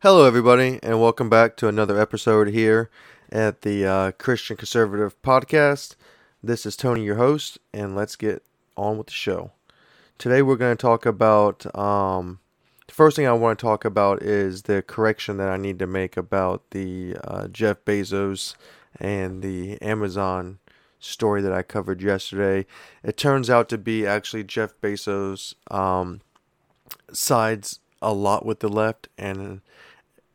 Hello, everybody, and welcome back to another episode here at the uh, Christian Conservative Podcast. This is Tony, your host, and let's get on with the show. Today, we're going to talk about um, the first thing I want to talk about is the correction that I need to make about the uh, Jeff Bezos and the Amazon story that I covered yesterday. It turns out to be actually Jeff Bezos um, sides a lot with the left and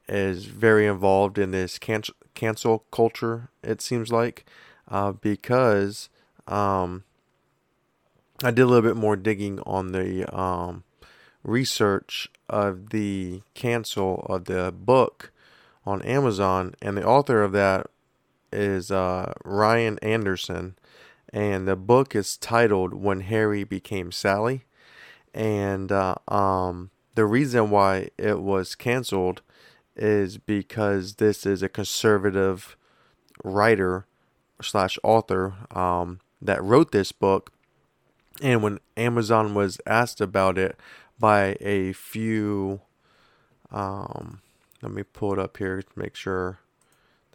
is very involved in this cancel cancel culture. It seems like uh, because um, I did a little bit more digging on the um, research of the cancel of the book on Amazon, and the author of that is uh, Ryan Anderson, and the book is titled "When Harry Became Sally," and uh, um, the reason why it was canceled is because this is a conservative writer slash author um, that wrote this book, and when Amazon was asked about it by a few, um, let me pull it up here to make sure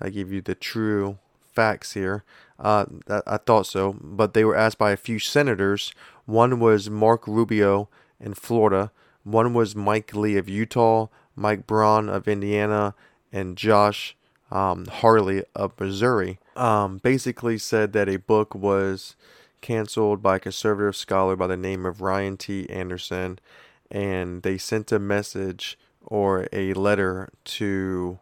I give you the true facts here. Uh, I thought so, but they were asked by a few senators. One was Mark Rubio in Florida. One was Mike Lee of Utah, Mike Braun of Indiana, and Josh um, Hawley of Missouri. Um, basically said that a book was canceled by a conservative scholar by the name of Ryan T. Anderson, and they sent a message or a letter to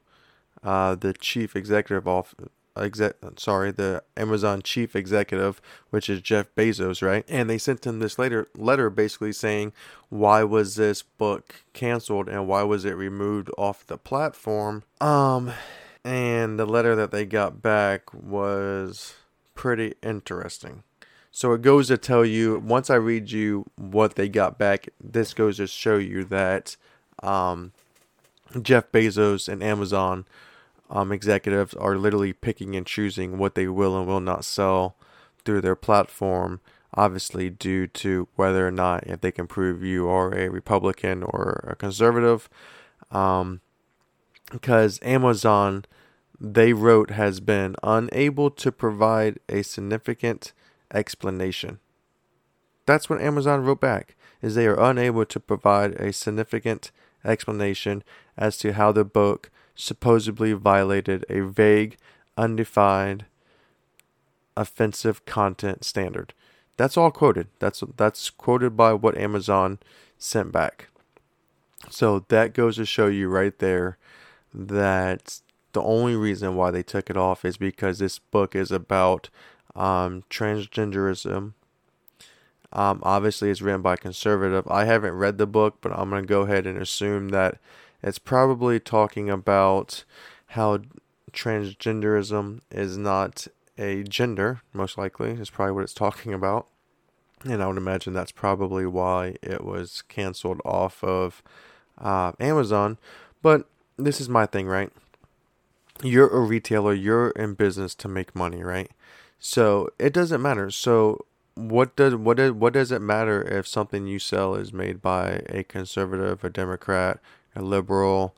uh, the chief executive off exec sorry the Amazon chief executive which is Jeff Bezos right? And they sent him this later letter basically saying why was this book canceled and why was it removed off the platform? Um and the letter that they got back was pretty interesting. So it goes to tell you once I read you what they got back this goes to show you that um Jeff Bezos and Amazon um, executives are literally picking and choosing what they will and will not sell through their platform, obviously, due to whether or not if they can prove you are a Republican or a conservative. Um, because Amazon, they wrote, has been unable to provide a significant explanation. That's what Amazon wrote back, is they are unable to provide a significant explanation as to how the book supposedly violated a vague, undefined, offensive content standard. That's all quoted. That's that's quoted by what Amazon sent back. So that goes to show you right there that the only reason why they took it off is because this book is about um, transgenderism. Um, obviously, it's written by conservative. I haven't read the book, but I'm going to go ahead and assume that it's probably talking about how transgenderism is not a gender, most likely, is probably what it's talking about. And I would imagine that's probably why it was canceled off of uh, Amazon. But this is my thing, right? You're a retailer, you're in business to make money, right? So it doesn't matter. So what does what does what does it matter if something you sell is made by a conservative, a Democrat, a liberal,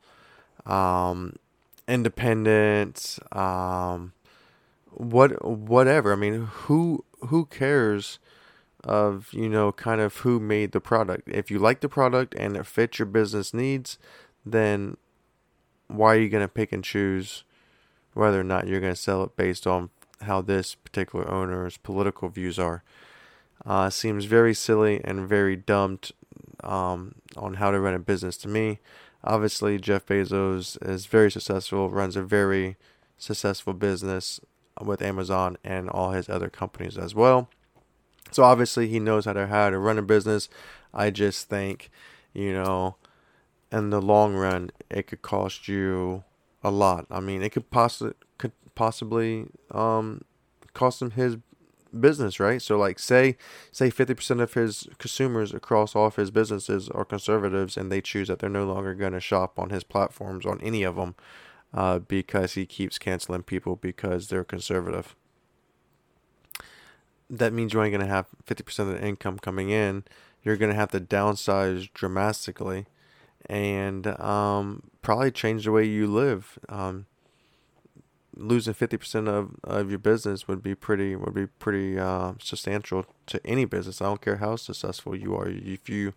um, independent, um, what whatever. I mean, who who cares of you know kind of who made the product? If you like the product and it fits your business needs, then why are you going to pick and choose whether or not you're going to sell it based on how this particular owner's political views are? Uh, seems very silly and very dumb um, on how to run a business to me. Obviously, Jeff Bezos is very successful, runs a very successful business with Amazon and all his other companies as well. So obviously, he knows how to how to run a business. I just think, you know, in the long run, it could cost you a lot. I mean, it could possibly could possibly um, cost him his business, right? So like say say 50% of his consumers across all of his businesses are conservatives and they choose that they're no longer going to shop on his platforms on any of them uh, because he keeps canceling people because they're conservative. That means you ain't going to have 50% of the income coming in. You're going to have to downsize dramatically. And um, probably change the way you live. Um, losing fifty percent of, of your business would be pretty would be pretty uh, substantial to any business. I don't care how successful you are. If you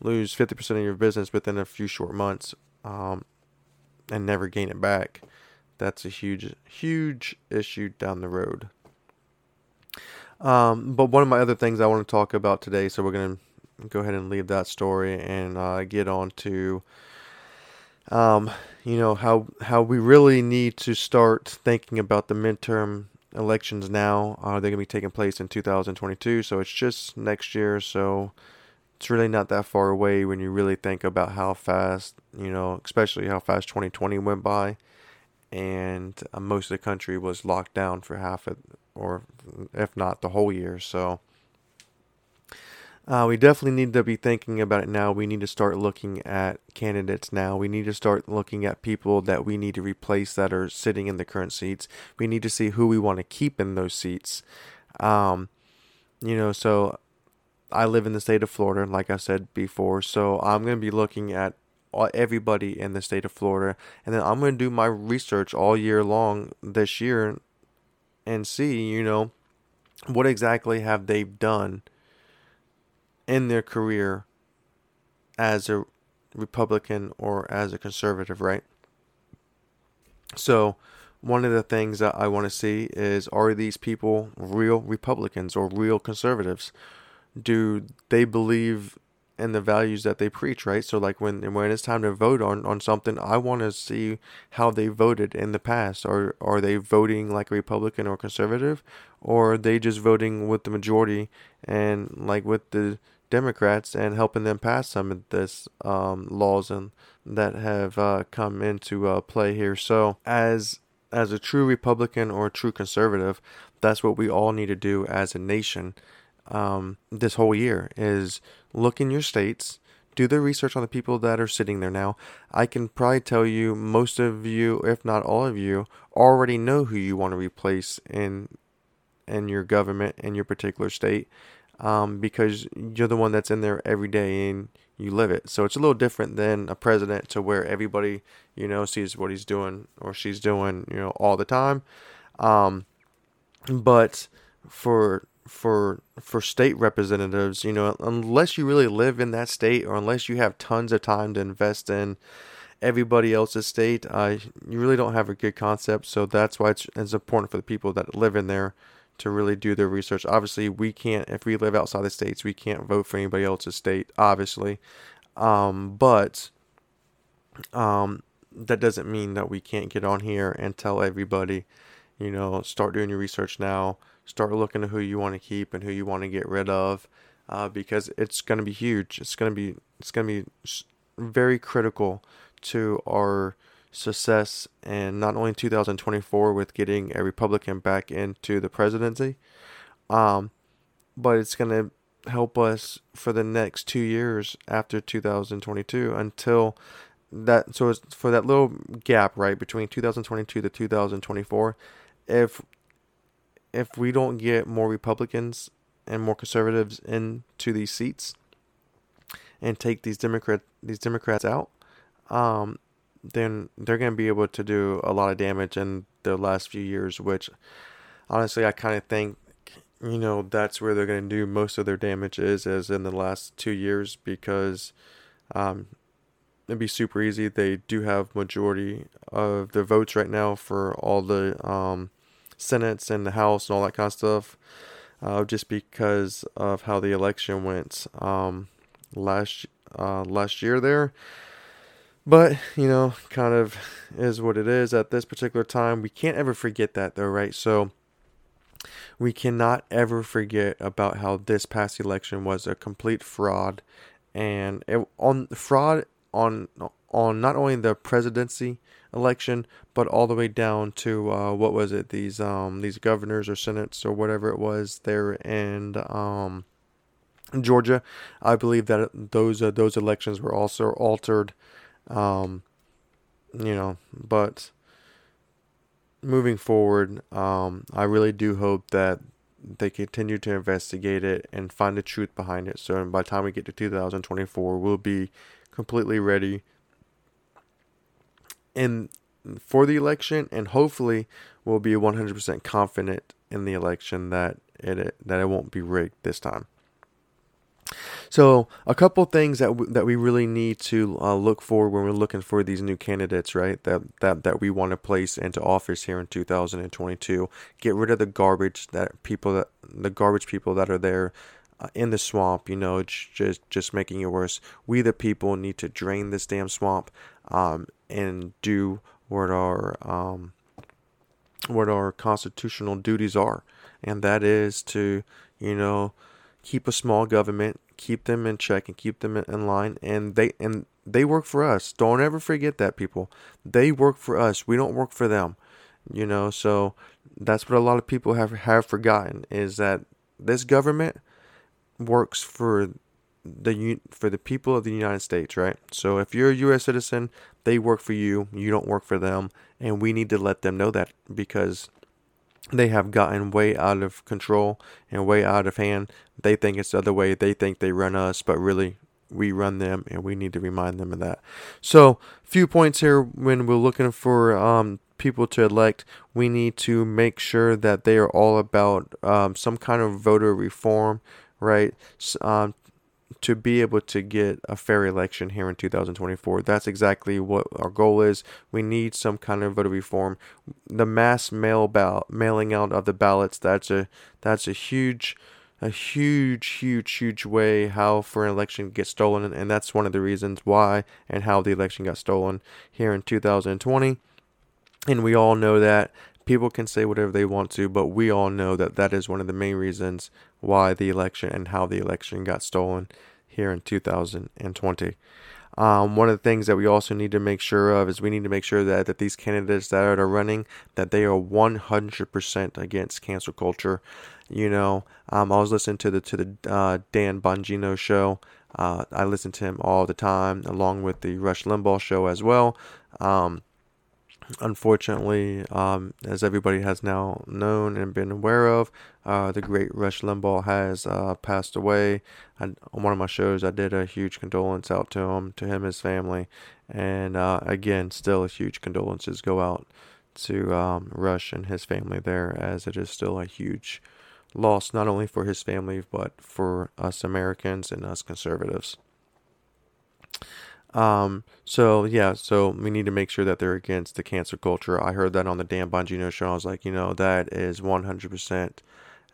lose fifty percent of your business within a few short months, um, and never gain it back, that's a huge huge issue down the road. Um, but one of my other things I want to talk about today, so we're gonna go ahead and leave that story and uh, get on to um, you know how how we really need to start thinking about the midterm elections now. Uh, they're going to be taking place in 2022, so it's just next year. So it's really not that far away when you really think about how fast, you know, especially how fast 2020 went by, and uh, most of the country was locked down for half it, or if not the whole year. So uh, we definitely need to be thinking about it now. We need to start looking at candidates now. We need to start looking at people that we need to replace that are sitting in the current seats. We need to see who we want to keep in those seats. Um, you know, so I live in the state of Florida, like I said before. So I'm going to be looking at everybody in the state of Florida, and then I'm going to do my research all year long this year and see, you know, what exactly have they done in their career as a Republican or as a conservative, right? So, one of the things that I want to see is are these people real Republicans or real conservatives? Do they believe in the values that they preach, right? So like when when it's time to vote on, on something, I want to see how they voted in the past. Are are they voting like a Republican or conservative, or are they just voting with the majority and like with the Democrats and helping them pass some of this um, laws and that have uh, come into uh, play here. So, as as a true Republican or a true conservative, that's what we all need to do as a nation. Um, this whole year is look in your states, do the research on the people that are sitting there now. I can probably tell you most of you, if not all of you, already know who you want to replace in in your government in your particular state um, because you're the one that's in there every day and you live it. So it's a little different than a president to where everybody, you know, sees what he's doing or she's doing, you know, all the time. Um, but for for for state representatives, you know, unless you really live in that state or unless you have tons of time to invest in everybody else's state, uh, you really don't have a good concept. So that's why it's, it's important for the people that live in there to really do their research. Obviously, we can't if we live outside the states, we can't vote for anybody else's state. Obviously, um, but um, that doesn't mean that we can't get on here and tell everybody, you know, start doing your research now. Start looking at who you want to keep and who you want to get rid of, uh, because it's going to be huge. It's going to be it's going to be very critical to our success and not only 2024 with getting a Republican back into the presidency, um, but it's going to help us for the next two years after 2022 until that. So it's for that little gap, right, between 2022 to 2024. If if we don't get more Republicans and more conservatives into these seats and take these Democrat these Democrats out, um, then they're going to be able to do a lot of damage in the last few years, which honestly I kind of think you know that's where they're going to do most of their damage is is in the last two years because um, it'd be super easy. They do have majority of the votes right now for all the um, senates and the house and all that kind of stuff. Uh, just because of how the election went um, last uh, last year there. But, you know, kind of is what it is at this particular time. We can't ever forget that, though, right? So, we cannot ever forget about how this past election was a complete fraud and it, on fraud on on not only the presidency election but all the way down to uh, what was it these um these governors or senates or whatever it was there in um Georgia I believe that those uh, those elections were also altered um, you know, but moving forward, um, I really do hope that they continue to investigate it and find the truth behind it. So by the time we get to 2024, we'll be completely ready in for the election, and hopefully we'll be 100% confident in the election that it that it won't be rigged this time. So a couple things that w- that we really need to uh, look for when we're looking for these new candidates, right? That that that we want to place into office here in 2022. Get rid of the garbage that people that the garbage people that are there uh, in the swamp. You know, just just making it worse. We the people need to drain this damn swamp um, and do what our um, what our constitutional duties are, and that is to you know keep a small government, keep them in check, and keep them in line. And they and they work for us. Don't ever forget that, people. They work for us. We don't work for them. You know, so that's what a lot of people have have forgotten is that this government works for the for the people of the United States, right? So if you're a U.S. citizen, they work for you. You don't work for them, and we need to let them know that because they have gotten way out of control and way out of hand. They think it's the other way. They think they run us, but really we run them, and we need to remind them of that. So, few points here when we're looking for um, people to elect. We need to make sure that they are all about um, some kind of voter reform, right? Um, to be able to get a fair election here in 2024. That's exactly what our goal is. We need some kind of voter reform. The mass mail ballot, mailing out of the ballots, that's a that's a huge a huge, huge, huge way how for an election gets stolen, and that's one of the reasons why and how the election got stolen here in 2020. And we all know that people can say whatever they want to, but we all know that that is one of the main reasons why the election and how the election got stolen here in 2020. Um, one of the things that we also need to make sure of is we need to make sure that, that these candidates that are running that they are 100% against cancel culture. You know, um, I was listening to the to the uh, Dan Bongino show. Uh, I listen to him all the time, along with the Rush Limbaugh show as well. Um, unfortunately, um, as everybody has now known and been aware of, uh, the great Rush Limbaugh has uh, passed away. On one of my shows, I did a huge condolence out to him, to him, his family, and uh, again, still a huge condolences go out to um, Rush and his family there, as it is still a huge loss, not only for his family, but for us Americans and us conservatives. Um, so yeah, so we need to make sure that they're against the cancer culture. I heard that on the Dan Bongino show. I was like, you know, that is 100%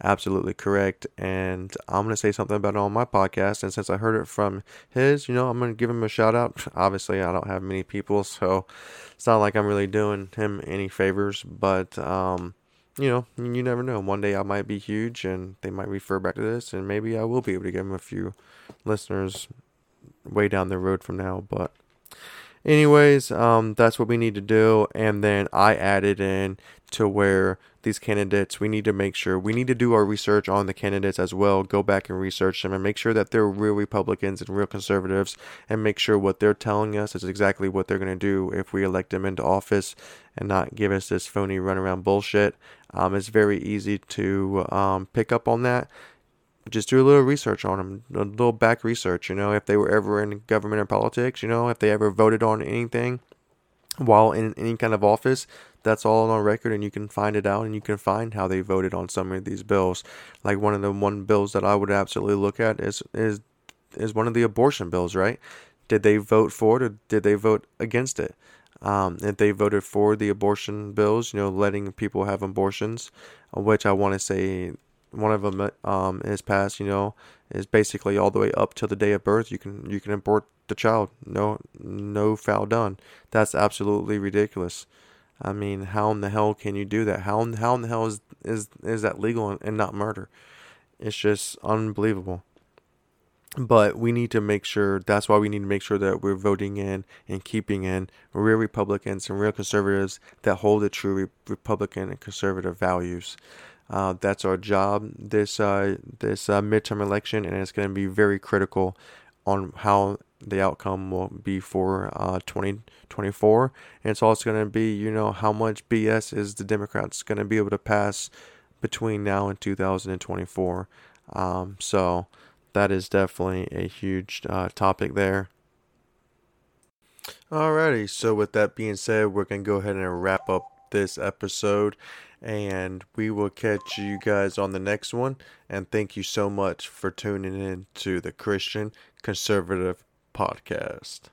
absolutely correct. And I'm going to say something about it on my podcast. And since I heard it from his, you know, I'm going to give him a shout out. Obviously, I don't have many people, so it's not like I'm really doing him any favors, but, um, you know, you never know. One day I might be huge and they might refer back to this, and maybe I will be able to give him a few listeners way down the road from now. But, anyways, um, that's what we need to do. And then I added in to where these candidates, we need to make sure we need to do our research on the candidates as well. Go back and research them and make sure that they're real Republicans and real conservatives and make sure what they're telling us is exactly what they're going to do if we elect them into office and not give us this phony runaround bullshit. Um, it's very easy to um, pick up on that just do a little research on them, a little back research, you know, if they were ever in government or politics, you know, if they ever voted on anything while in any kind of office, that's all on record and you can find it out and you can find how they voted on some of these bills. Like one of the one bills that I would absolutely look at is is is one of the abortion bills, right? Did they vote for it or did they vote against it? Um, if they voted for the abortion bills, you know, letting people have abortions, which I want to say one of them um, is passed, you know, is basically all the way up to the day of birth. You can you can abort the child. No no foul done. That's absolutely ridiculous. I mean, how in the hell can you do that? How in, how in the hell is is is that legal and not murder? It's just unbelievable. But we need to make sure. That's why we need to make sure that we're voting in and keeping in real Republicans and real conservatives that hold the true re- Republican and conservative values. Uh, that's our job this uh, this uh, midterm election, and it's going to be very critical on how the outcome will be for uh, 2024. And it's also going to be, you know, how much BS is the Democrats going to be able to pass between now and 2024. Um, so that is definitely a huge uh, topic there. Alrighty, so with that being said, we're going to go ahead and wrap up this episode and we will catch you guys on the next one. And thank you so much for tuning in to the Christian Conservative Podcast.